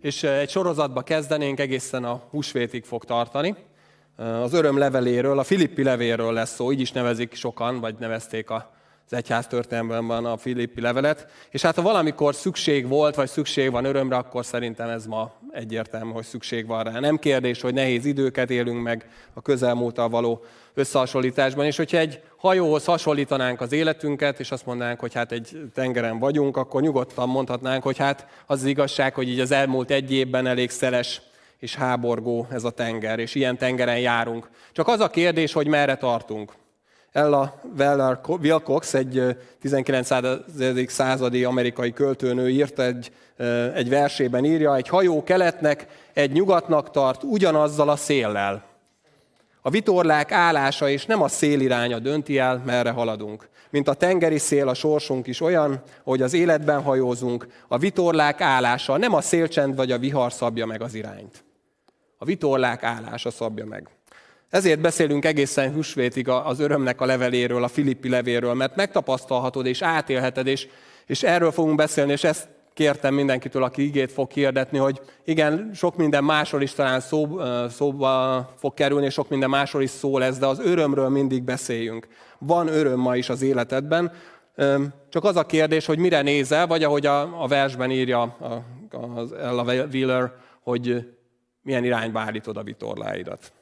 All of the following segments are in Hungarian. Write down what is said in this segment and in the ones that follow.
és egy sorozatba kezdenénk, egészen a húsvétig fog tartani. Az öröm leveléről, a Filippi levélről lesz szó, így is nevezik sokan, vagy nevezték a az egyház történelemben a Filippi levelet. És hát ha valamikor szükség volt, vagy szükség van örömre, akkor szerintem ez ma egyértelmű, hogy szükség van rá. Nem kérdés, hogy nehéz időket élünk meg a közelmúltal való összehasonlításban, és hogyha egy hajóhoz hasonlítanánk az életünket, és azt mondanánk, hogy hát egy tengeren vagyunk, akkor nyugodtan mondhatnánk, hogy hát az, az igazság, hogy így az elmúlt egy évben elég szeles és háborgó ez a tenger, és ilyen tengeren járunk. Csak az a kérdés, hogy merre tartunk. Ella Weller Wilcox, egy 19. századi amerikai költőnő írt egy, egy versében írja, egy hajó keletnek, egy nyugatnak tart ugyanazzal a széllel. A vitorlák állása és nem a széliránya dönti el, merre haladunk. Mint a tengeri szél, a sorsunk is olyan, hogy az életben hajózunk, a vitorlák állása nem a szélcsend vagy a vihar szabja meg az irányt. A vitorlák állása szabja meg. Ezért beszélünk egészen húsvétig az örömnek a leveléről, a Filippi levéről, mert megtapasztalhatod és átélheted, és, és erről fogunk beszélni, és ezt kértem mindenkitől, aki igét fog hirdetni, hogy igen, sok minden másról is talán szó, szóba fog kerülni, és sok minden másról is szó lesz, de az örömről mindig beszéljünk. Van öröm ma is az életedben, csak az a kérdés, hogy mire nézel, vagy ahogy a, a versben írja az Ella Wheeler, hogy milyen irányba állítod a vitorláidat.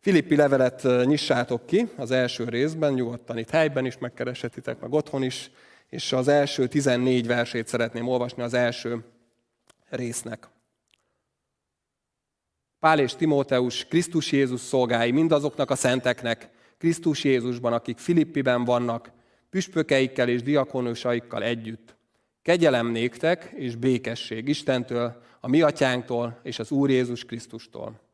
Filippi levelet nyissátok ki az első részben, nyugodtan itt helyben is megkereshetitek, meg otthon is, és az első 14 versét szeretném olvasni az első résznek. Pál és Timóteus, Krisztus Jézus szolgái mindazoknak a szenteknek, Krisztus Jézusban, akik Filippiben vannak, püspökeikkel és diakonusaikkal együtt. Kegyelem néktek és békesség Istentől, a mi atyánktól és az Úr Jézus Krisztustól.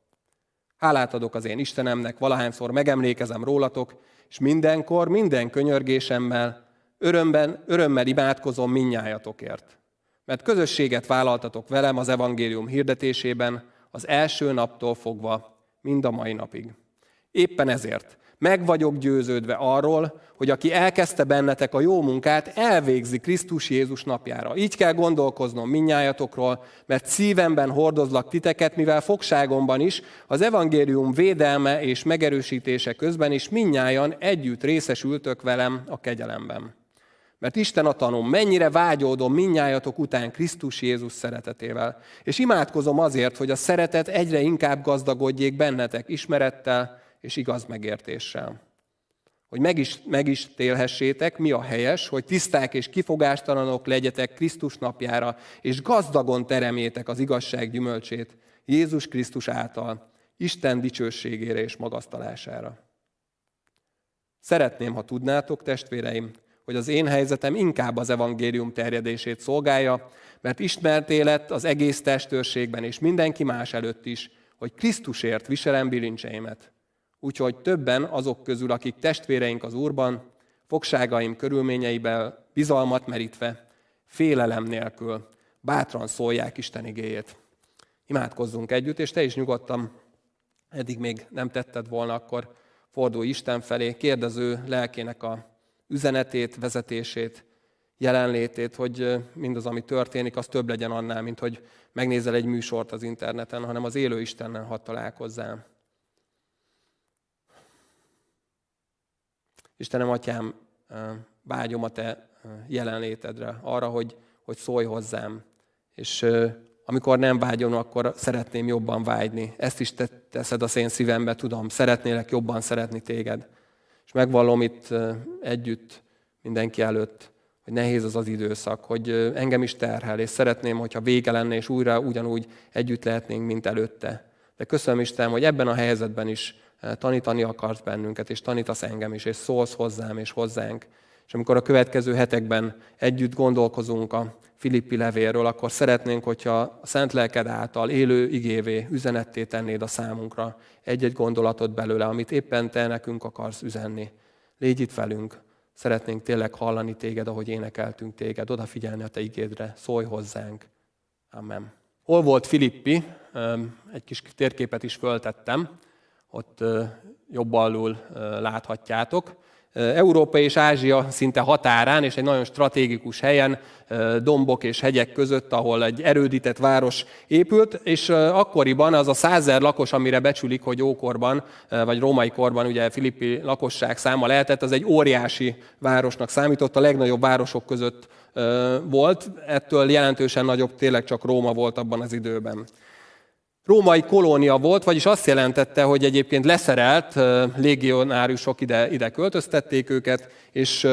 Hálát adok az én Istenemnek, valahányszor megemlékezem rólatok, és mindenkor, minden könyörgésemmel, örömben, örömmel imádkozom minnyájatokért. Mert közösséget vállaltatok velem az evangélium hirdetésében az első naptól fogva, mind a mai napig. Éppen ezért meg vagyok győződve arról, hogy aki elkezdte bennetek a jó munkát, elvégzi Krisztus Jézus napjára. Így kell gondolkoznom minnyájatokról, mert szívemben hordozlak titeket, mivel fogságomban is, az evangélium védelme és megerősítése közben is minnyájan együtt részesültök velem a kegyelemben. Mert Isten a tanom, mennyire vágyódom minnyájatok után Krisztus Jézus szeretetével. És imádkozom azért, hogy a szeretet egyre inkább gazdagodjék bennetek ismerettel, és igaz megértéssel. Hogy meg is, meg is télhessétek, mi a helyes, hogy tiszták és kifogástalanok legyetek Krisztus napjára, és gazdagon teremjétek az igazság gyümölcsét Jézus Krisztus által, Isten dicsőségére és magasztalására. Szeretném, ha tudnátok, testvéreim, hogy az én helyzetem inkább az evangélium terjedését szolgálja, mert ismert élet az egész testőrségben és mindenki más előtt is, hogy Krisztusért viselem bilincseimet, Úgyhogy többen azok közül, akik testvéreink az Úrban, fogságaim körülményeiben bizalmat merítve, félelem nélkül bátran szólják Isten igéjét. Imádkozzunk együtt, és te is nyugodtan, eddig még nem tetted volna, akkor fordulj Isten felé, kérdező lelkének a üzenetét, vezetését, jelenlétét, hogy mindaz, ami történik, az több legyen annál, mint hogy megnézel egy műsort az interneten, hanem az élő Istennel hadd találkozzál. Istenem, Atyám, vágyom a Te jelenlétedre, arra, hogy, hogy szólj hozzám. És amikor nem vágyom, akkor szeretném jobban vágyni. Ezt is te teszed a szén szívembe, tudom, szeretnélek jobban szeretni téged. És megvallom itt együtt mindenki előtt, hogy nehéz az az időszak, hogy engem is terhel, és szeretném, hogyha vége lenne, és újra ugyanúgy együtt lehetnénk, mint előtte. De köszönöm Isten, hogy ebben a helyzetben is tanítani akarsz bennünket, és tanítasz engem is, és szólsz hozzám és hozzánk. És amikor a következő hetekben együtt gondolkozunk a Filippi levélről, akkor szeretnénk, hogyha a Szent Lelked által élő igévé üzenetté tennéd a számunkra egy-egy gondolatot belőle, amit éppen te nekünk akarsz üzenni. Légy itt velünk, szeretnénk tényleg hallani téged, ahogy énekeltünk téged, odafigyelni a te igédre, szólj hozzánk. Amen. Hol volt Filippi? Egy kis térképet is föltettem ott jobb alul láthatjátok. Európa és Ázsia szinte határán, és egy nagyon stratégikus helyen, dombok és hegyek között, ahol egy erődített város épült, és akkoriban az a százer lakos, amire becsülik, hogy ókorban, vagy római korban ugye Filippi lakosság száma lehetett, az egy óriási városnak számított, a legnagyobb városok között volt, ettől jelentősen nagyobb tényleg csak Róma volt abban az időben római kolónia volt, vagyis azt jelentette, hogy egyébként leszerelt légionáriusok ide, ide költöztették őket, és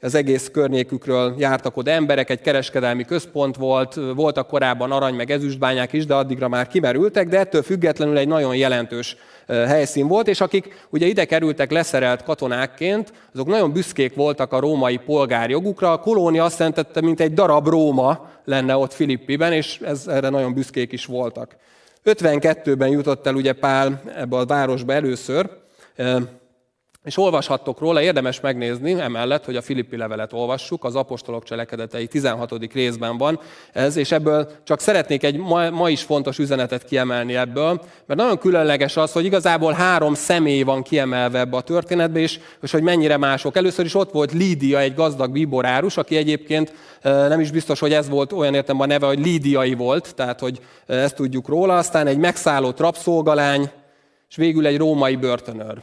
az egész környékükről jártak oda emberek, egy kereskedelmi központ volt, voltak korábban arany meg ezüstbányák is, de addigra már kimerültek, de ettől függetlenül egy nagyon jelentős helyszín volt, és akik ugye ide kerültek leszerelt katonákként, azok nagyon büszkék voltak a római polgárjogukra. A kolónia azt jelentette, mint egy darab Róma lenne ott Filippiben, és ez, erre nagyon büszkék is voltak. 52-ben jutott el ugye Pál ebbe a városba először, és olvashattok róla, érdemes megnézni emellett, hogy a Filippi levelet olvassuk, az apostolok cselekedetei 16. részben van ez, és ebből csak szeretnék egy ma, ma is fontos üzenetet kiemelni ebből, mert nagyon különleges az, hogy igazából három személy van kiemelve ebbe a történetbe, és, és hogy mennyire mások. Először is ott volt Lídia, egy gazdag bíborárus, aki egyébként nem is biztos, hogy ez volt olyan értem a neve, hogy Lídiai volt, tehát hogy ezt tudjuk róla, aztán egy megszállott rabszolgalány, és végül egy római börtönőr.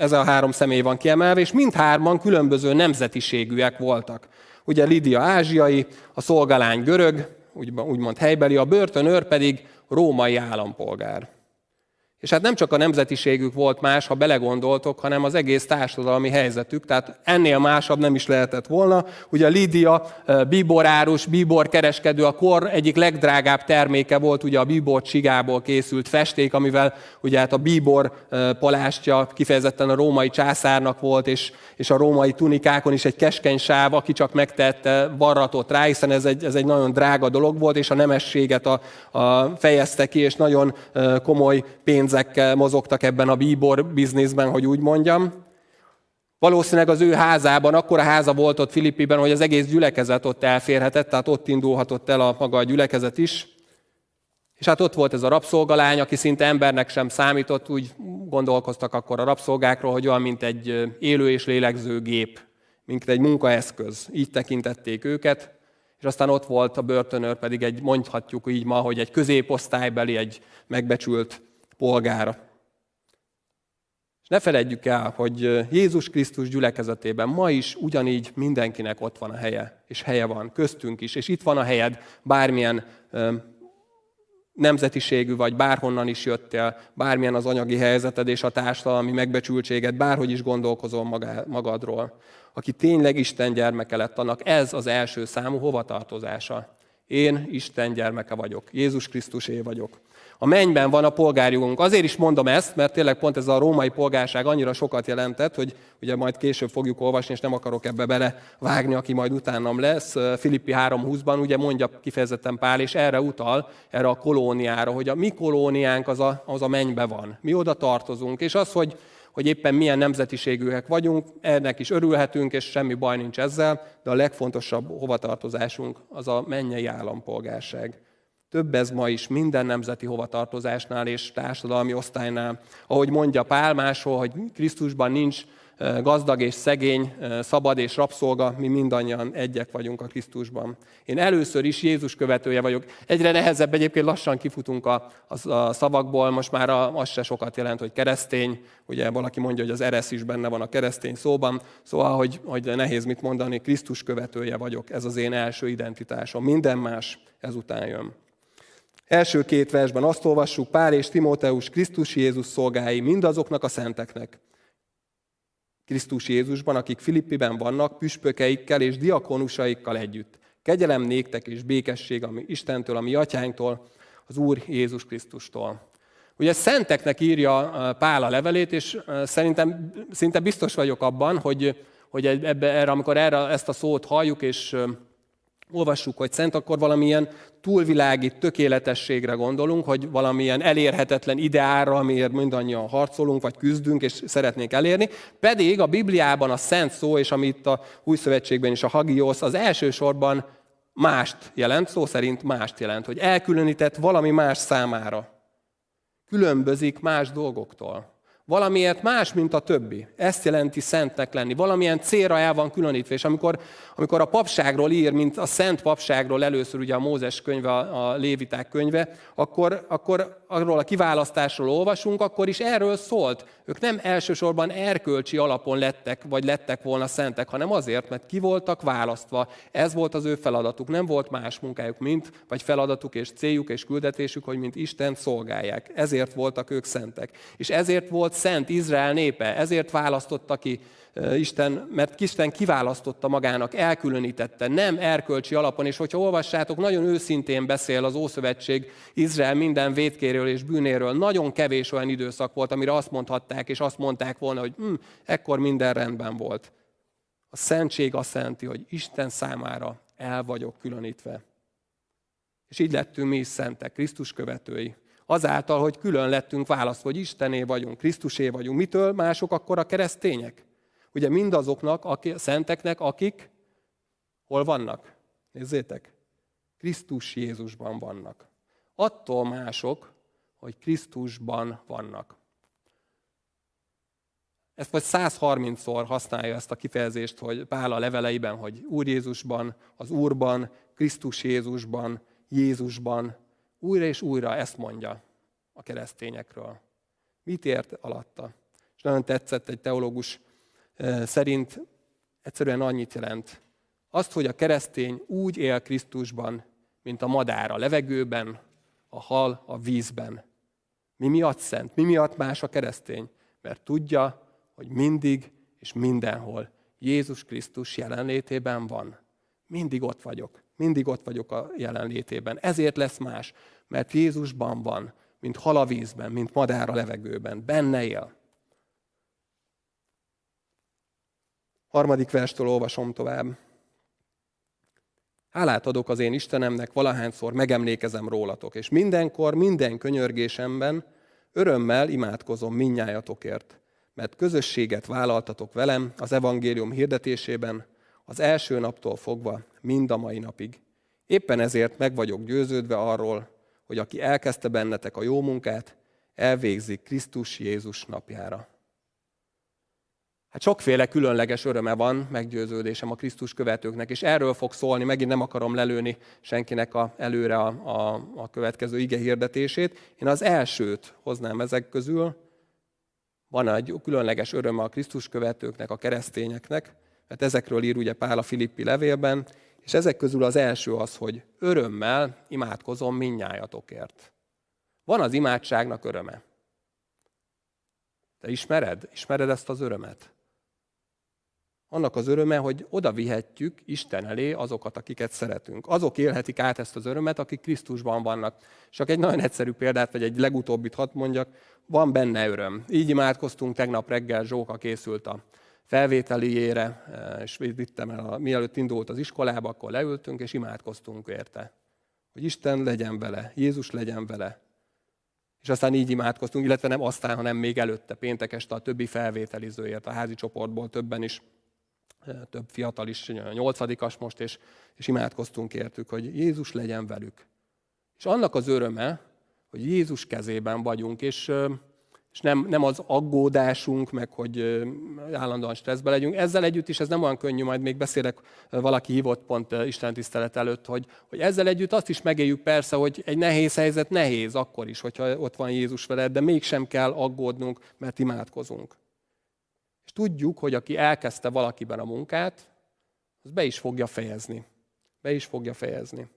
Ez a három személy van kiemelve, és mindhárman különböző nemzetiségűek voltak. Ugye Lidia ázsiai, a szolgalány görög, úgymond helybeli, a börtönőr pedig római állampolgár. És hát nem csak a nemzetiségük volt más, ha belegondoltok, hanem az egész társadalmi helyzetük, tehát ennél másabb nem is lehetett volna. Ugye Lídia bíborárus, bíbor kereskedő, a kor egyik legdrágább terméke volt ugye a bíbor csigából készült festék, amivel ugye hát a bíbor palástja kifejezetten a római császárnak volt, és, és a római tunikákon is egy keskeny sáv, aki csak megtette, varratott rá, hiszen ez egy, ez egy nagyon drága dolog volt, és a nemességet a, a fejezte ki, és nagyon komoly pénz pénzekkel mozogtak ebben a bíbor bizniszben, hogy úgy mondjam. Valószínűleg az ő házában, akkor a háza volt ott Filippiben, hogy az egész gyülekezet ott elférhetett, tehát ott indulhatott el a maga a gyülekezet is. És hát ott volt ez a rabszolgalány, aki szinte embernek sem számított, úgy gondolkoztak akkor a rabszolgákról, hogy olyan, mint egy élő és lélegző gép, mint egy munkaeszköz. Így tekintették őket. És aztán ott volt a börtönőr pedig egy, mondhatjuk így ma, hogy egy középosztálybeli, egy megbecsült polgára. És ne feledjük el, hogy Jézus Krisztus gyülekezetében ma is ugyanígy mindenkinek ott van a helye, és helye van köztünk is, és itt van a helyed, bármilyen nemzetiségű vagy, bárhonnan is jöttél, bármilyen az anyagi helyzeted és a társadalmi megbecsültséged, bárhogy is gondolkozol magadról. Aki tényleg Isten gyermeke lett, annak ez az első számú hovatartozása. Én Isten gyermeke vagyok, Jézus Krisztusé vagyok. A mennyben van a polgárjogunk. Azért is mondom ezt, mert tényleg pont ez a római polgárság annyira sokat jelentett, hogy ugye majd később fogjuk olvasni, és nem akarok ebbe belevágni, aki majd utánam lesz. Filippi 3.20-ban ugye mondja kifejezetten Pál, és erre utal, erre a kolóniára, hogy a mi kolóniánk az a, az a mennybe van. Mi oda tartozunk. És az, hogy hogy éppen milyen nemzetiségűek vagyunk, ennek is örülhetünk, és semmi baj nincs ezzel, de a legfontosabb hovatartozásunk az a mennyei állampolgárság. Több ez ma is minden nemzeti hovatartozásnál és társadalmi osztálynál. Ahogy mondja Pál máshol, hogy Krisztusban nincs gazdag és szegény, szabad és rabszolga, mi mindannyian egyek vagyunk a Krisztusban. Én először is Jézus követője vagyok. Egyre nehezebb, egyébként lassan kifutunk a, a, szavakból, most már a, az se sokat jelent, hogy keresztény, ugye valaki mondja, hogy az eresz is benne van a keresztény szóban, szóval, hogy, hogy nehéz mit mondani, Krisztus követője vagyok, ez az én első identitásom. Minden más ezután jön. Első két versben azt olvassuk, Pál és Timóteus Krisztus Jézus szolgái mindazoknak a szenteknek. Krisztus Jézusban, akik Filippiben vannak, püspökeikkel és diakonusaikkal együtt. Kegyelem néktek és békesség ami Istentől, a mi atyánktól, az Úr Jézus Krisztustól. Ugye szenteknek írja Pál a levelét, és szerintem szinte biztos vagyok abban, hogy, hogy ebbe, erre, amikor erre ezt a szót halljuk, és olvassuk, hogy szent, akkor valamilyen túlvilági tökéletességre gondolunk, hogy valamilyen elérhetetlen ideára, amiért mindannyian harcolunk, vagy küzdünk, és szeretnénk elérni. Pedig a Bibliában a szent szó, és amit a Új Szövetségben is a hagios, az elsősorban mást jelent, szó szerint mást jelent, hogy elkülönített valami más számára. Különbözik más dolgoktól. Valamiért más, mint a többi. Ezt jelenti szentnek lenni. Valamilyen célra el van különítve. És amikor, amikor a papságról ír, mint a szent papságról először ugye a Mózes könyve, a Léviták könyve, akkor, akkor arról a kiválasztásról olvasunk, akkor is erről szólt. Ők nem elsősorban erkölcsi alapon lettek, vagy lettek volna szentek, hanem azért, mert ki voltak választva. Ez volt az ő feladatuk. Nem volt más munkájuk, mint, vagy feladatuk és céljuk és küldetésük, hogy mint Isten szolgálják. Ezért voltak ők szentek. És ezért volt szent Izrael népe, ezért választotta ki Isten, mert Isten kiválasztotta magának, elkülönítette, nem erkölcsi alapon, és hogyha olvassátok, nagyon őszintén beszél az Ószövetség Izrael minden védkéről és bűnéről. Nagyon kevés olyan időszak volt, amire azt mondhatták, és azt mondták volna, hogy hm, ekkor minden rendben volt. A szentség azt jelenti, hogy Isten számára el vagyok különítve. És így lettünk mi is szentek, Krisztus követői azáltal, hogy külön lettünk választva, hogy Istené vagyunk, Krisztusé vagyunk. Mitől mások akkor a keresztények? Ugye mindazoknak, a szenteknek, akik hol vannak? Nézzétek, Krisztus Jézusban vannak. Attól mások, hogy Krisztusban vannak. Ezt vagy 130-szor használja ezt a kifejezést, hogy Pál a leveleiben, hogy Úr Jézusban, az Úrban, Krisztus Jézusban, Jézusban, újra és újra ezt mondja a keresztényekről. Mit ért alatta? És nagyon tetszett egy teológus szerint egyszerűen annyit jelent. Azt, hogy a keresztény úgy él Krisztusban, mint a madár a levegőben, a hal a vízben. Mi miatt szent? Mi miatt más a keresztény? Mert tudja, hogy mindig és mindenhol Jézus Krisztus jelenlétében van. Mindig ott vagyok. Mindig ott vagyok a jelenlétében. Ezért lesz más, mert Jézusban van, mint hal a vízben, mint madár a levegőben. Benne él. Harmadik verstől olvasom tovább. Hálát adok az én Istenemnek, valahányszor megemlékezem rólatok, és mindenkor, minden könyörgésemben örömmel imádkozom minnyájatokért, mert közösséget vállaltatok velem az evangélium hirdetésében, az első naptól fogva mind a mai napig. Éppen ezért meg vagyok győződve arról, hogy aki elkezdte bennetek a jó munkát, elvégzi Krisztus Jézus napjára. Hát sokféle különleges öröme van, meggyőződésem a Krisztus követőknek, és erről fog szólni, megint nem akarom lelőni senkinek a, előre a, a, a következő ige hirdetését. Én az elsőt hoznám ezek közül. Van egy különleges öröme a Krisztus követőknek, a keresztényeknek, mert ezekről ír ugye Pál a Filippi levélben, és ezek közül az első az, hogy örömmel imádkozom minnyájatokért. Van az imádságnak öröme. Te ismered? Ismered ezt az örömet? Annak az öröme, hogy oda vihetjük Isten elé azokat, akiket szeretünk. Azok élhetik át ezt az örömet, akik Krisztusban vannak. Csak egy nagyon egyszerű példát, vagy egy legutóbbit hadd mondjak, van benne öröm. Így imádkoztunk tegnap reggel, Zsóka készült a felvételiére, és vittem el, mielőtt indult az iskolába, akkor leültünk, és imádkoztunk érte. Hogy Isten legyen vele, Jézus legyen vele. És aztán így imádkoztunk, illetve nem aztán, hanem még előtte, péntek este a többi felvételizőért, a házi csoportból többen is, több fiatal is, nyolcadikas most, és, és imádkoztunk értük, hogy Jézus legyen velük. És annak az öröme, hogy Jézus kezében vagyunk, és és nem, nem az aggódásunk, meg hogy állandóan stresszbe legyünk. Ezzel együtt is ez nem olyan könnyű, majd még beszélek, valaki hívott pont Isten tisztelet előtt, hogy, hogy ezzel együtt azt is megéljük persze, hogy egy nehéz helyzet nehéz akkor is, hogyha ott van Jézus veled, de mégsem kell aggódnunk, mert imádkozunk. És tudjuk, hogy aki elkezdte valakiben a munkát, az be is fogja fejezni. Be is fogja fejezni.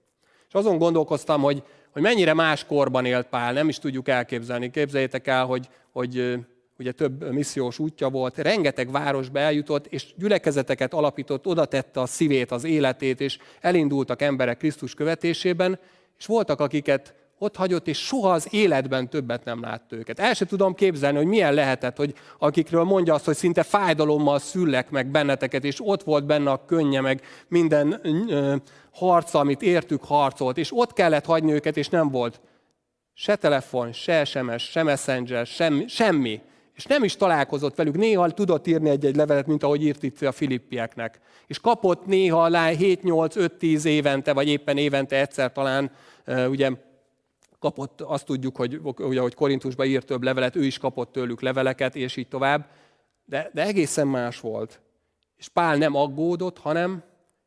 És azon gondolkoztam, hogy, hogy mennyire más korban élt Pál, nem is tudjuk elképzelni. Képzeljétek el, hogy, hogy ugye több missziós útja volt, rengeteg városba eljutott, és gyülekezeteket alapított, oda tette a szívét, az életét, és elindultak emberek Krisztus követésében, és voltak, akiket ott hagyott, és soha az életben többet nem látta őket. El sem tudom képzelni, hogy milyen lehetett, hogy akikről mondja azt, hogy szinte fájdalommal szüllek meg benneteket, és ott volt benne a könnye, meg minden ö, harca, amit értük, harcolt, és ott kellett hagyni őket, és nem volt se telefon, se SMS, se messenger, semmi, semmi. És nem is találkozott velük. Néha tudott írni egy-egy levelet, mint ahogy írt itt a filippieknek. És kapott néha alá 7-8-5-10 évente, vagy éppen évente egyszer talán, ugye kapott, azt tudjuk, hogy, ugye, hogy Korintusba írt több levelet, ő is kapott tőlük leveleket, és így tovább, de, de egészen más volt. És Pál nem aggódott, hanem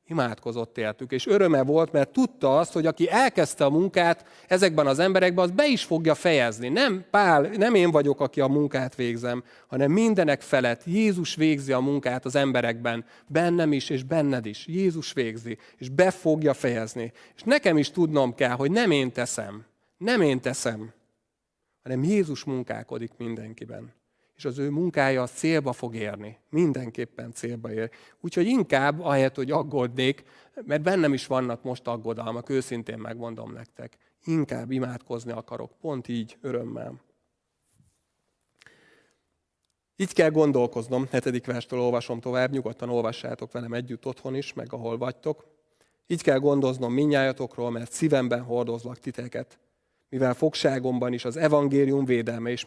imádkozott értük, és öröme volt, mert tudta azt, hogy aki elkezdte a munkát ezekben az emberekben, az be is fogja fejezni. Nem Pál, nem én vagyok, aki a munkát végzem, hanem mindenek felett Jézus végzi a munkát az emberekben, bennem is, és benned is. Jézus végzi, és be fogja fejezni. És nekem is tudnom kell, hogy nem én teszem, nem én teszem, hanem Jézus munkálkodik mindenkiben és az ő munkája célba fog érni. Mindenképpen célba ér. Úgyhogy inkább, ahelyett, hogy aggódnék, mert bennem is vannak most aggodalmak, őszintén megmondom nektek, inkább imádkozni akarok, pont így, örömmel. Így kell gondolkoznom, hetedik verstől olvasom tovább, nyugodtan olvassátok velem együtt otthon is, meg ahol vagytok. Így kell gondoznom minnyájatokról, mert szívemben hordozlak titeket mivel fogságomban is az evangélium védelme és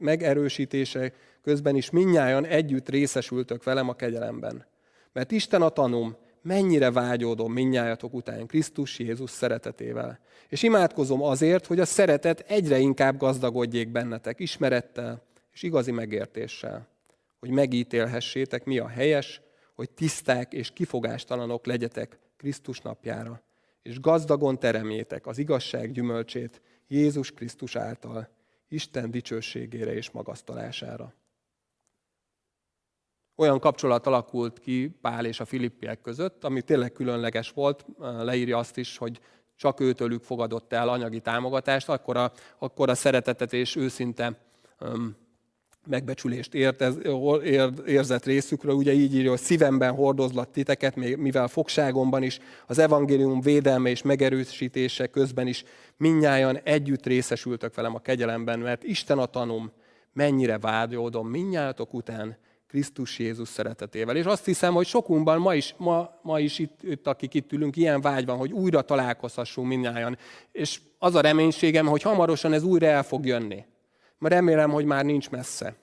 megerősítése közben is minnyáján együtt részesültök velem a kegyelemben. Mert Isten a tanum, mennyire vágyódom minnyájatok után Krisztus Jézus szeretetével. És imádkozom azért, hogy a szeretet egyre inkább gazdagodjék bennetek ismerettel és igazi megértéssel, hogy megítélhessétek, mi a helyes, hogy tiszták és kifogástalanok legyetek Krisztus napjára és gazdagon teremjétek az igazság gyümölcsét Jézus Krisztus által, Isten dicsőségére és magasztalására. Olyan kapcsolat alakult ki Pál és a Filippiek között, ami tényleg különleges volt, leírja azt is, hogy csak őtőlük fogadott el anyagi támogatást, akkor a, akkor a szeretetet és őszinte um, megbecsülést ért, ez, érzett részükről, ugye így írja, hogy szívemben hordozlat titeket, mivel fogságomban is, az evangélium védelme és megerősítése közben is minnyáján együtt részesültök velem a kegyelemben, mert Isten a tanum, mennyire vágyódom minnyájatok után Krisztus Jézus szeretetével. És azt hiszem, hogy sokunkban ma is, ma, ma is itt, itt, akik itt ülünk, ilyen vágy van, hogy újra találkozhassunk minnyáján. És az a reménységem, hogy hamarosan ez újra el fog jönni mert remélem, hogy már nincs messze.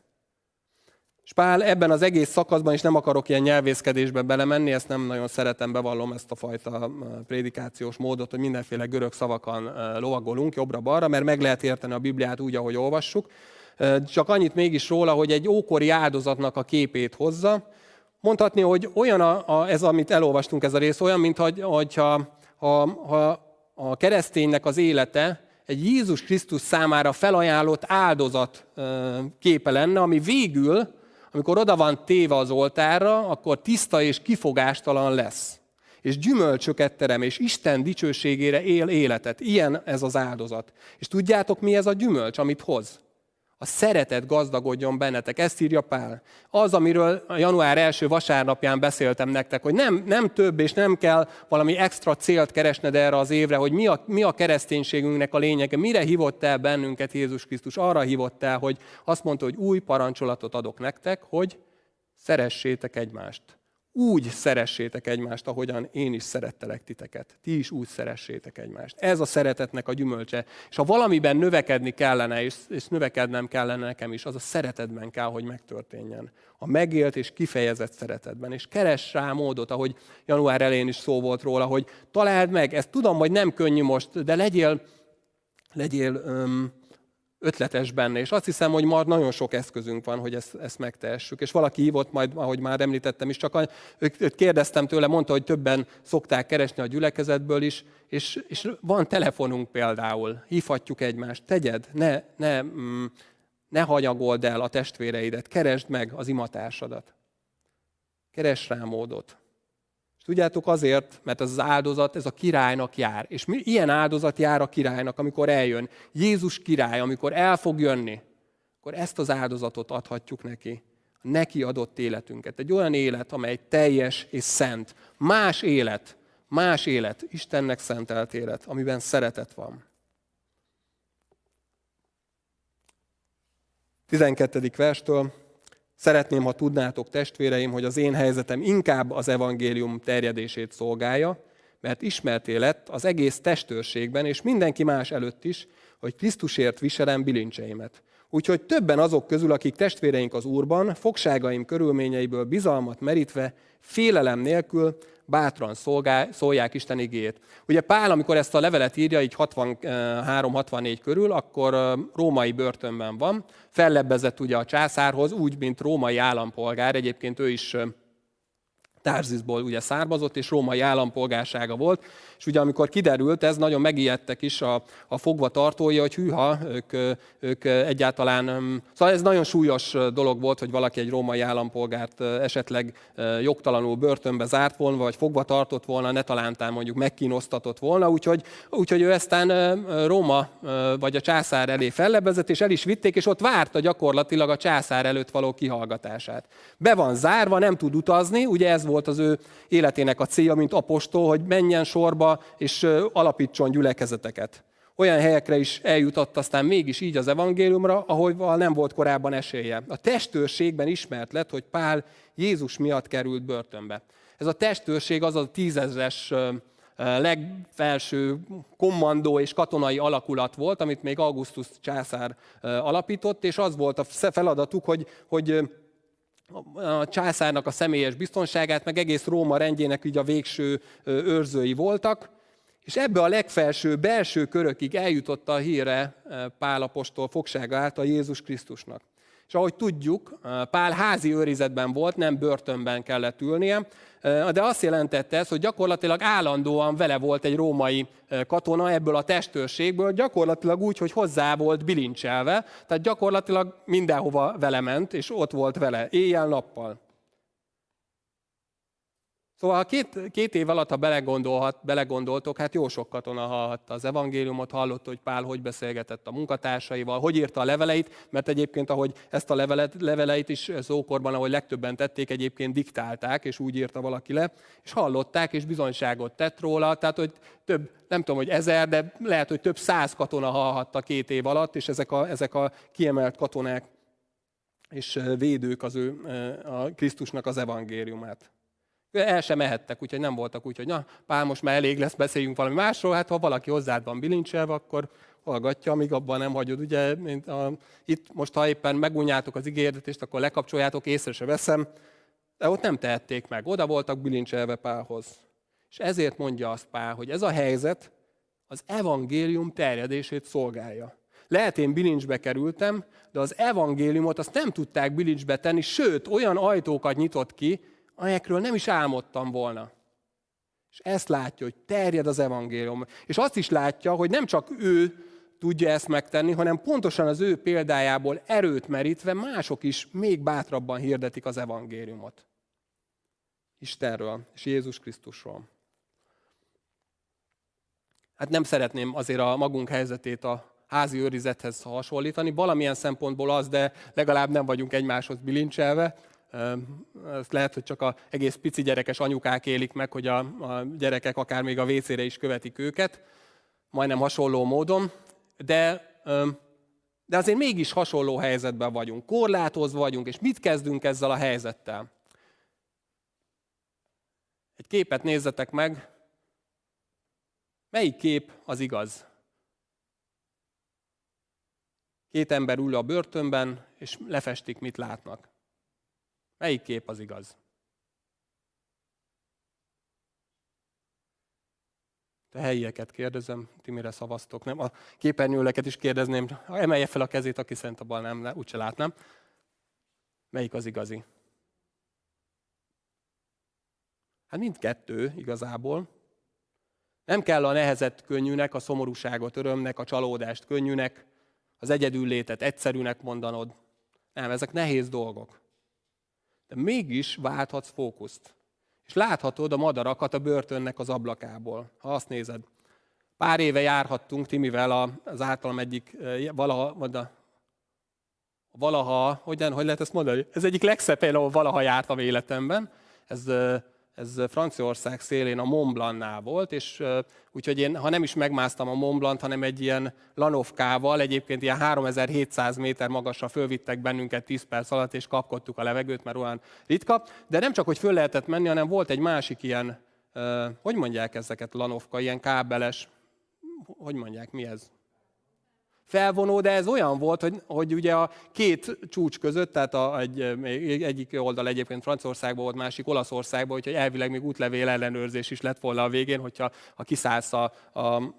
És Pál ebben az egész szakaszban is nem akarok ilyen nyelvészkedésbe belemenni, ezt nem nagyon szeretem, bevallom ezt a fajta prédikációs módot, hogy mindenféle görög szavakon lovagolunk jobbra-balra, mert meg lehet érteni a Bibliát úgy, ahogy olvassuk. Csak annyit mégis róla, hogy egy ókori áldozatnak a képét hozza. Mondhatni, hogy olyan a, a, ez, amit elolvastunk ez a rész, olyan, mintha hogyha, ha, ha a kereszténynek az élete egy Jézus Krisztus számára felajánlott áldozat képe lenne, ami végül, amikor oda van téve az oltárra, akkor tiszta és kifogástalan lesz. És gyümölcsöket terem, és Isten dicsőségére él életet. Ilyen ez az áldozat. És tudjátok, mi ez a gyümölcs, amit hoz? A szeretet gazdagodjon bennetek. Ezt írja Pál. Az, amiről a január első vasárnapján beszéltem nektek, hogy nem, nem több és nem kell valami extra célt keresned erre az évre, hogy mi a, mi a kereszténységünknek a lényege, mire hívott el bennünket Jézus Krisztus. Arra hívott el, hogy azt mondta, hogy új parancsolatot adok nektek, hogy szeressétek egymást úgy szeressétek egymást, ahogyan én is szerettelek titeket. Ti is úgy szeressétek egymást. Ez a szeretetnek a gyümölcse. És ha valamiben növekedni kellene, és, és növekednem kellene nekem is, az a szeretetben kell, hogy megtörténjen. A megélt és kifejezett szeretetben. És keres rá módot, ahogy január elején is szó volt róla, hogy találd meg, ezt tudom, hogy nem könnyű most, de legyél, legyél um, ötletes benne, és azt hiszem, hogy már nagyon sok eszközünk van, hogy ezt, ezt megtehessük. És valaki hívott majd, ahogy már említettem is, csak őt kérdeztem tőle, mondta, hogy többen szokták keresni a gyülekezetből is, és, és van telefonunk például, hívhatjuk egymást, tegyed, ne, ne, mm, ne hanyagold el a testvéreidet, keresd meg az imatársadat. Keres rá módot. Tudjátok azért, mert ez az áldozat, ez a királynak jár. És mi, ilyen áldozat jár a királynak, amikor eljön. Jézus király, amikor el fog jönni, akkor ezt az áldozatot adhatjuk neki. A neki adott életünket. Egy olyan élet, amely teljes és szent. Más élet, más élet, Istennek szentelt élet, amiben szeretet van. 12. verstől Szeretném, ha tudnátok, testvéreim, hogy az én helyzetem inkább az evangélium terjedését szolgálja, mert ismerté lett az egész testőrségben, és mindenki más előtt is, hogy Krisztusért viselem bilincseimet. Úgyhogy többen azok közül, akik testvéreink az Úrban, fogságaim körülményeiből bizalmat merítve, félelem nélkül bátran szolgál, szólják Isten igét. Ugye Pál, amikor ezt a levelet írja, így 63-64 körül, akkor római börtönben van, fellebbezett ugye a császárhoz, úgy, mint római állampolgár, egyébként ő is Tárzizból ugye származott, és római állampolgársága volt, és ugye amikor kiderült, ez nagyon megijedtek is a, a fogva tartója, hogy hűha, ők, ők egyáltalán, szóval ez nagyon súlyos dolog volt, hogy valaki egy római állampolgárt esetleg jogtalanul börtönbe zárt volna, vagy fogva tartott volna, ne talántán mondjuk megkínosztatott volna, úgyhogy, úgyhogy ő eztán Róma vagy a császár elé fellebezett, és el is vitték, és ott várta gyakorlatilag a császár előtt való kihallgatását. Be van zárva, nem tud utazni, ugye ez volt az ő életének a célja, mint apostol, hogy menjen sorba, és alapítson gyülekezeteket. Olyan helyekre is eljutott aztán mégis így az evangéliumra, ahol nem volt korábban esélye. A testőrségben ismert lett, hogy Pál Jézus miatt került börtönbe. Ez a testőrség az a tízezres legfelső kommandó és katonai alakulat volt, amit még Augustus császár alapított, és az volt a feladatuk, hogy, hogy a császárnak a személyes biztonságát, meg egész Róma rendjének így a végső őrzői voltak, és ebbe a legfelső belső körökig eljutotta a híre Pálapostól fogsága által Jézus Krisztusnak. És ahogy tudjuk, Pál házi őrizetben volt, nem börtönben kellett ülnie, de azt jelentette ez, hogy gyakorlatilag állandóan vele volt egy római katona ebből a testőrségből, gyakorlatilag úgy, hogy hozzá volt bilincselve, tehát gyakorlatilag mindenhova vele ment, és ott volt vele, éjjel-nappal. Szóval ha két, két év alatt, ha belegondolhat, belegondoltok, hát jó sok katona hallhatta az evangéliumot, hallott, hogy Pál hogy beszélgetett a munkatársaival, hogy írta a leveleit, mert egyébként, ahogy ezt a levelet, leveleit is ókorban, ahogy legtöbben tették, egyébként diktálták, és úgy írta valaki le, és hallották, és bizonyságot tett róla, tehát, hogy több, nem tudom, hogy ezer, de lehet, hogy több száz katona hallhatta két év alatt, és ezek a, ezek a kiemelt katonák és védők az ő, a Krisztusnak az evangéliumát. El sem mehettek, úgyhogy nem voltak úgy, hogy na, pár most már elég lesz, beszéljünk valami másról. Hát ha valaki hozzád van bilincselve, akkor hallgatja, amíg abban nem hagyod. Ugye, mint a, itt most, ha éppen megunjátok az ígéretést, akkor lekapcsoljátok, észre se veszem. De ott nem tehették meg. Oda voltak bilincselve Pálhoz. És ezért mondja azt Pál, hogy ez a helyzet az evangélium terjedését szolgálja. Lehet én bilincsbe kerültem, de az evangéliumot azt nem tudták bilincsbe tenni, sőt, olyan ajtókat nyitott ki, amelyekről nem is álmodtam volna. És ezt látja, hogy terjed az evangélium. És azt is látja, hogy nem csak ő tudja ezt megtenni, hanem pontosan az ő példájából erőt merítve mások is még bátrabban hirdetik az evangéliumot. Istenről és Jézus Krisztusról. Hát nem szeretném azért a magunk helyzetét a házi őrizethez hasonlítani. Valamilyen szempontból az, de legalább nem vagyunk egymáshoz bilincselve. Ezt lehet, hogy csak a egész pici gyerekes anyukák élik meg, hogy a, a gyerekek akár még a WC-re is követik őket, majdnem hasonló módon, de, de azért mégis hasonló helyzetben vagyunk, korlátozva vagyunk, és mit kezdünk ezzel a helyzettel? Egy képet nézzetek meg, melyik kép az igaz? Két ember ül a börtönben, és lefestik, mit látnak. Melyik kép az igaz? Te helyieket kérdezem, ti mire szavaztok, nem? A képernyőleket is kérdezném, emelje fel a kezét, aki szerint a bal nem, úgyse látnám. Melyik az igazi? Hát mindkettő igazából. Nem kell a nehezet könnyűnek, a szomorúságot örömnek, a csalódást könnyűnek, az egyedüllétet egyszerűnek mondanod. Nem, ezek nehéz dolgok de mégis válthatsz fókuszt. És láthatod a madarakat a börtönnek az ablakából, ha azt nézed. Pár éve járhattunk Timivel az általam egyik valaha, a, valaha, hogyan, hogy lehet ezt mondani? Ez egyik legszebb hely, ahol valaha jártam életemben. Ez ez Franciaország szélén a Mont Blancnál volt, és úgyhogy én, ha nem is megmásztam a Mont Blanc, hanem egy ilyen lanovkával, egyébként ilyen 3700 méter magasra fölvittek bennünket 10 perc alatt, és kapkodtuk a levegőt, mert olyan ritka. De nem csak, hogy föl lehetett menni, hanem volt egy másik ilyen, hogy mondják ezeket lanovka, ilyen kábeles, hogy mondják, mi ez? Felvonó, de ez olyan volt, hogy, hogy ugye a két csúcs között, tehát a, egy, egyik oldal egyébként Franciaországban volt, másik Olaszországban, úgyhogy elvileg még útlevél ellenőrzés is lett volna a végén, hogyha ha kiszállsz a, a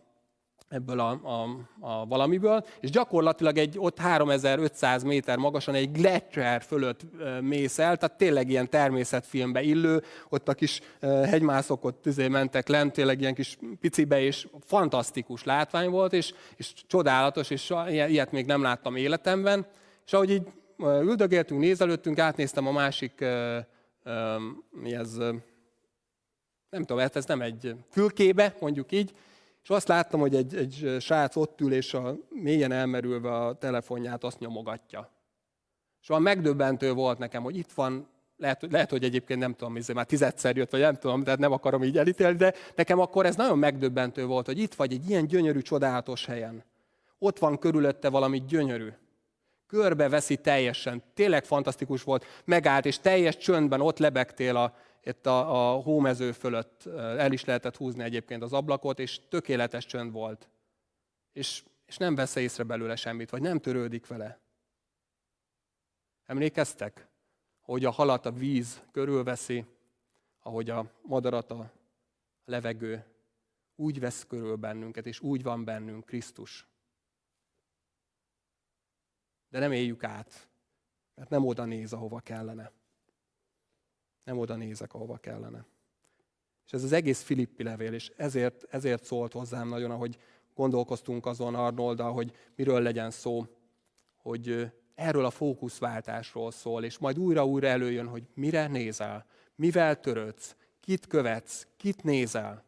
ebből a, a, a valamiből, és gyakorlatilag egy ott 3500 méter magasan egy gletscher fölött mész el, tehát tényleg ilyen természetfilmbe illő, ott a kis hegymászok ott tüzé mentek lent, tényleg ilyen kis picibe, és fantasztikus látvány volt, és, és csodálatos, és ilyet még nem láttam életemben, és ahogy így üldögéltünk, nézelődtünk, átnéztem a másik, mi ez, nem tudom, hát ez nem egy fülkébe, mondjuk így, és azt láttam, hogy egy, egy srác ott ül, és a mélyen elmerülve a telefonját azt nyomogatja. És olyan megdöbbentő volt nekem, hogy itt van, lehet, lehet hogy egyébként nem tudom, izé, már tizedszer jött, vagy nem tudom, tehát nem akarom így elítélni, de nekem akkor ez nagyon megdöbbentő volt, hogy itt vagy egy ilyen gyönyörű, csodálatos helyen. Ott van körülötte valami gyönyörű. Körbe veszi teljesen. Tényleg fantasztikus volt. Megállt, és teljes csöndben ott lebegtél a, itt a, a hómező fölött el is lehetett húzni egyébként az ablakot, és tökéletes csönd volt. És, és nem vesz észre belőle semmit, vagy nem törődik vele. Emlékeztek, hogy a halat a víz körülveszi, ahogy a madarat a levegő úgy vesz körül bennünket, és úgy van bennünk Krisztus. De nem éljük át, mert nem oda néz, ahova kellene. Nem oda nézek, ahova kellene. És ez az egész Filippi levél, és ezért, ezért szólt hozzám nagyon, ahogy gondolkoztunk azon Arnolddal, hogy miről legyen szó, hogy erről a fókuszváltásról szól, és majd újra-újra előjön, hogy mire nézel, mivel törődsz, kit követsz, kit nézel.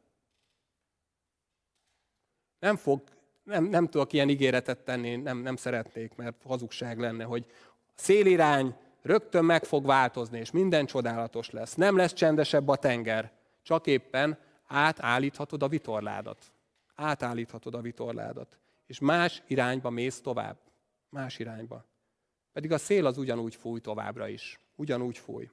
Nem fog, nem, nem tudok ilyen ígéretet tenni, nem, nem szeretnék, mert hazugság lenne, hogy szélirány, rögtön meg fog változni, és minden csodálatos lesz. Nem lesz csendesebb a tenger, csak éppen átállíthatod a vitorládat. Átállíthatod a vitorládat. És más irányba mész tovább. Más irányba. Pedig a szél az ugyanúgy fúj továbbra is. Ugyanúgy fúj.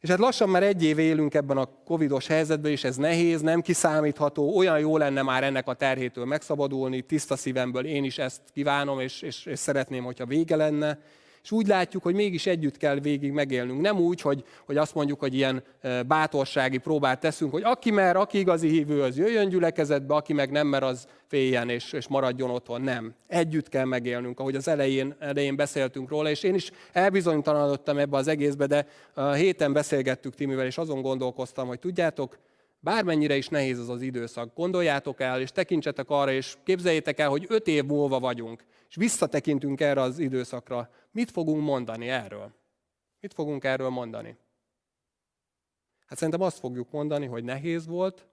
És hát lassan már egy év élünk ebben a covidos helyzetben, és ez nehéz, nem kiszámítható, olyan jó lenne már ennek a terhétől megszabadulni, tiszta szívemből én is ezt kívánom, és, és, és szeretném, hogyha vége lenne, és úgy látjuk, hogy mégis együtt kell végig megélnünk. Nem úgy, hogy, hogy azt mondjuk, hogy ilyen bátorsági próbát teszünk, hogy aki mer, aki igazi hívő, az jöjjön gyülekezetbe, aki meg nem mer, az féljen és, és maradjon otthon. Nem. Együtt kell megélnünk, ahogy az elején, elején beszéltünk róla, és én is elbizonytalanodtam ebbe az egészbe, de héten beszélgettük Timivel, és azon gondolkoztam, hogy tudjátok, bármennyire is nehéz az az időszak, gondoljátok el, és tekintsetek arra, és képzeljétek el, hogy öt év múlva vagyunk, és visszatekintünk erre az időszakra, mit fogunk mondani erről? Mit fogunk erről mondani? Hát szerintem azt fogjuk mondani, hogy nehéz volt,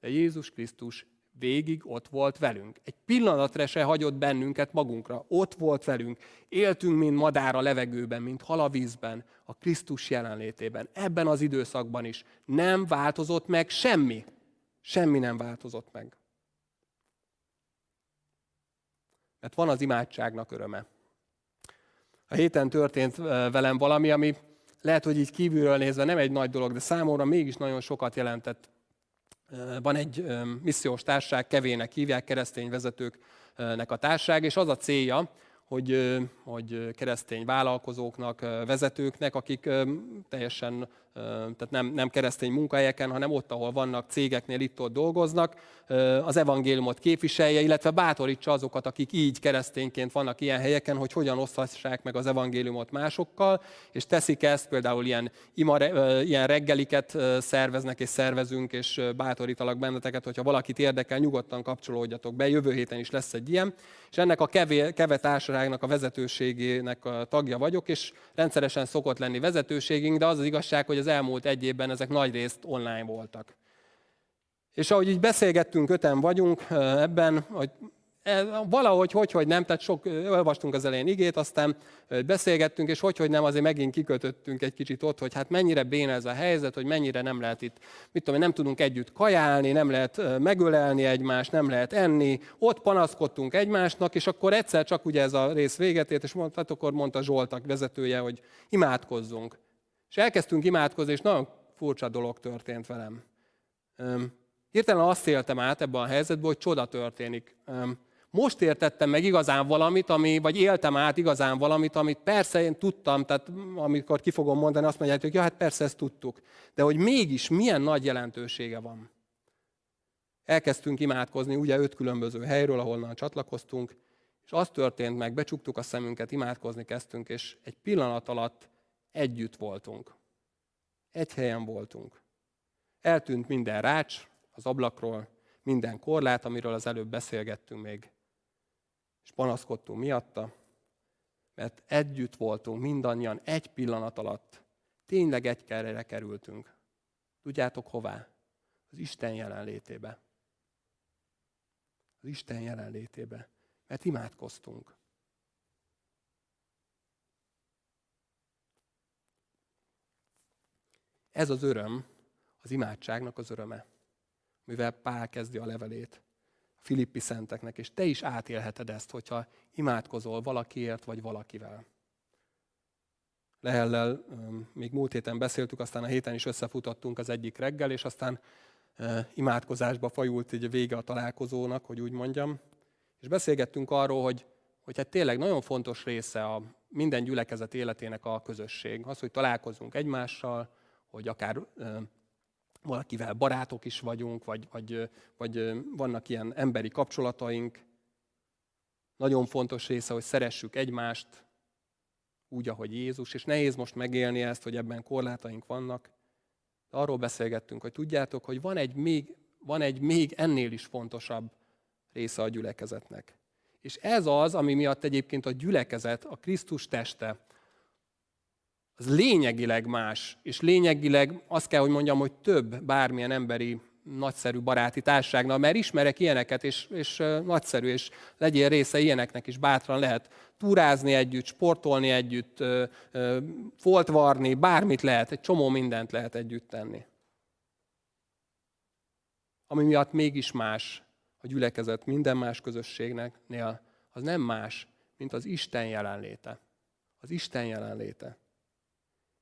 de Jézus Krisztus végig ott volt velünk. Egy pillanatra se hagyott bennünket magunkra. Ott volt velünk. Éltünk, mint madár a levegőben, mint hal a vízben, a Krisztus jelenlétében. Ebben az időszakban is nem változott meg semmi. Semmi nem változott meg. Mert van az imádságnak öröme. A héten történt velem valami, ami lehet, hogy így kívülről nézve nem egy nagy dolog, de számomra mégis nagyon sokat jelentett. Van egy missziós társaság, kevének hívják, keresztény vezetőknek a társaság, és az a célja, hogy, hogy keresztény vállalkozóknak, vezetőknek, akik teljesen tehát nem, nem keresztény munkahelyeken, hanem ott, ahol vannak cégeknél, itt-ott dolgoznak, az evangéliumot képviselje, illetve bátorítsa azokat, akik így keresztényként vannak ilyen helyeken, hogy hogyan oszthassák meg az evangéliumot másokkal, és teszik ezt, például ilyen, ima, ilyen reggeliket szerveznek és szervezünk, és bátorítalak benneteket, hogyha valakit érdekel, nyugodtan kapcsolódjatok be, jövő héten is lesz egy ilyen, és ennek a kevé, keve társaságnak a vezetőségének a tagja vagyok, és rendszeresen szokott lenni vezetőségünk, de az az igazság, hogy az elmúlt egy évben ezek nagy részt online voltak. És ahogy így beszélgettünk, öten vagyunk ebben, hogy e, valahogy, hogy, hogy nem, tehát sok, olvastunk az elején igét, aztán beszélgettünk, és hogy, hogy nem, azért megint kikötöttünk egy kicsit ott, hogy hát mennyire béna ez a helyzet, hogy mennyire nem lehet itt, mit tudom, nem tudunk együtt kajálni, nem lehet megölelni egymást, nem lehet enni, ott panaszkodtunk egymásnak, és akkor egyszer csak ugye ez a rész véget ért, és mondta, hát akkor mondta Zsoltak vezetője, hogy imádkozzunk. És elkezdtünk imádkozni, és nagyon furcsa dolog történt velem. Hirtelen azt éltem át ebben a helyzetben, hogy csoda történik. Most értettem meg igazán valamit, ami, vagy éltem át igazán valamit, amit persze én tudtam, tehát amikor ki fogom mondani, azt mondják, hogy ja, hát persze ezt tudtuk. De hogy mégis milyen nagy jelentősége van. Elkezdtünk imádkozni, ugye öt különböző helyről, ahonnan csatlakoztunk, és az történt meg, becsuktuk a szemünket, imádkozni kezdtünk, és egy pillanat alatt együtt voltunk. Egy helyen voltunk. Eltűnt minden rács az ablakról, minden korlát, amiről az előbb beszélgettünk még, és panaszkodtunk miatta, mert együtt voltunk mindannyian egy pillanat alatt. Tényleg egy kerre kerültünk. Tudjátok hová? Az Isten jelenlétébe. Az Isten jelenlétébe. Mert imádkoztunk. Ez az öröm, az imádságnak az öröme, mivel Pál kezdi a levelét a Filippi szenteknek, és te is átélheted ezt, hogyha imádkozol valakiért vagy valakivel. Lehellel még múlt héten beszéltük, aztán a héten is összefutottunk az egyik reggel, és aztán imádkozásba fajult így a vége a találkozónak, hogy úgy mondjam. És beszélgettünk arról, hogy, hogy hát tényleg nagyon fontos része a minden gyülekezet életének a közösség. Az, hogy találkozunk egymással, hogy akár valakivel barátok is vagyunk, vagy, vagy, vagy vannak ilyen emberi kapcsolataink. Nagyon fontos része, hogy szeressük egymást úgy, ahogy Jézus, és nehéz most megélni ezt, hogy ebben korlátaink vannak. De arról beszélgettünk, hogy tudjátok, hogy van egy még, van egy még ennél is fontosabb része a gyülekezetnek. És ez az, ami miatt egyébként a gyülekezet, a Krisztus teste, az lényegileg más, és lényegileg azt kell, hogy mondjam, hogy több bármilyen emberi nagyszerű baráti társaságnal, mert ismerek ilyeneket, és, és nagyszerű, és legyél része ilyeneknek is, bátran lehet túrázni együtt, sportolni együtt, foltvarni, bármit lehet, egy csomó mindent lehet együtt tenni. Ami miatt mégis más a gyülekezet minden más közösségnél, az nem más, mint az Isten jelenléte. Az Isten jelenléte.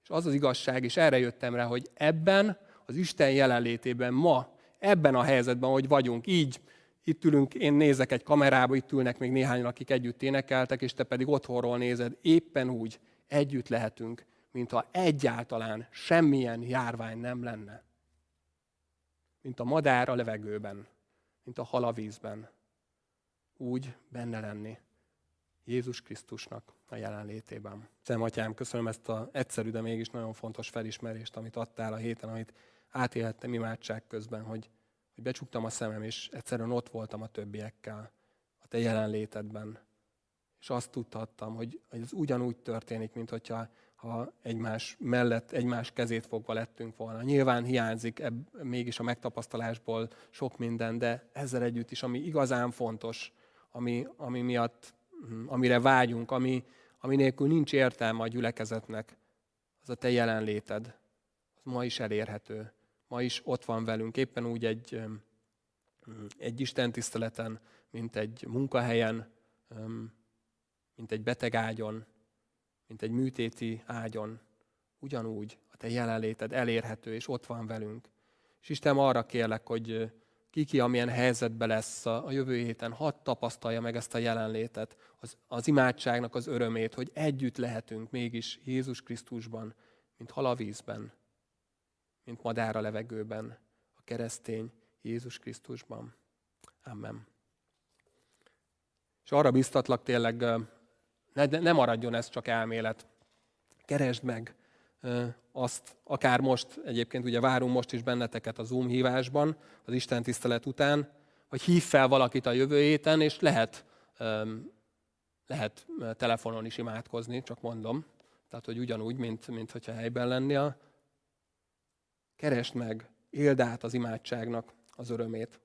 És az az igazság, és erre jöttem rá, hogy ebben, az Isten jelenlétében ma, ebben a helyzetben, hogy vagyunk, így, itt ülünk, én nézek egy kamerába, itt ülnek még néhányan, akik együtt énekeltek, és te pedig otthonról nézed, éppen úgy együtt lehetünk, mintha egyáltalán semmilyen járvány nem lenne. Mint a madár a levegőben, mint a hal a vízben. Úgy benne lenni Jézus Krisztusnak a jelenlétében. Szem Atyám, köszönöm ezt a egyszerű, de mégis nagyon fontos felismerést, amit adtál a héten, amit átélhettem imádság közben, hogy, hogy becsuktam a szemem, és egyszerűen ott voltam a többiekkel, a te jelenlétedben. És azt tudhattam, hogy, ez ugyanúgy történik, mint hogyha ha egymás mellett, egymás kezét fogva lettünk volna. Nyilván hiányzik ebb, mégis a megtapasztalásból sok minden, de ezzel együtt is, ami igazán fontos, ami, ami miatt amire vágyunk, ami, ami nélkül nincs értelme a gyülekezetnek, az a te jelenléted. Az ma is elérhető. Ma is ott van velünk, éppen úgy egy, egy Isten tiszteleten, mint egy munkahelyen, mint egy betegágyon, mint egy műtéti ágyon. Ugyanúgy a te jelenléted elérhető, és ott van velünk. És Isten arra kérlek, hogy ki-ki, amilyen helyzetbe lesz a, a jövő héten, hadd tapasztalja meg ezt a jelenlétet, az, az imádságnak az örömét, hogy együtt lehetünk mégis Jézus Krisztusban, mint hal a vízben, mint madár a levegőben, a keresztény Jézus Krisztusban. Amen. És arra biztatlak tényleg, ne, ne maradjon ez csak elmélet. Keresd meg azt, akár most, egyébként ugye várunk most is benneteket a Zoom hívásban, az Isten tisztelet után, hogy hív fel valakit a jövő héten, és lehet, lehet telefonon is imádkozni, csak mondom. Tehát, hogy ugyanúgy, mint, mint hogyha helyben lennél. Keresd meg, éld át az imádságnak az örömét.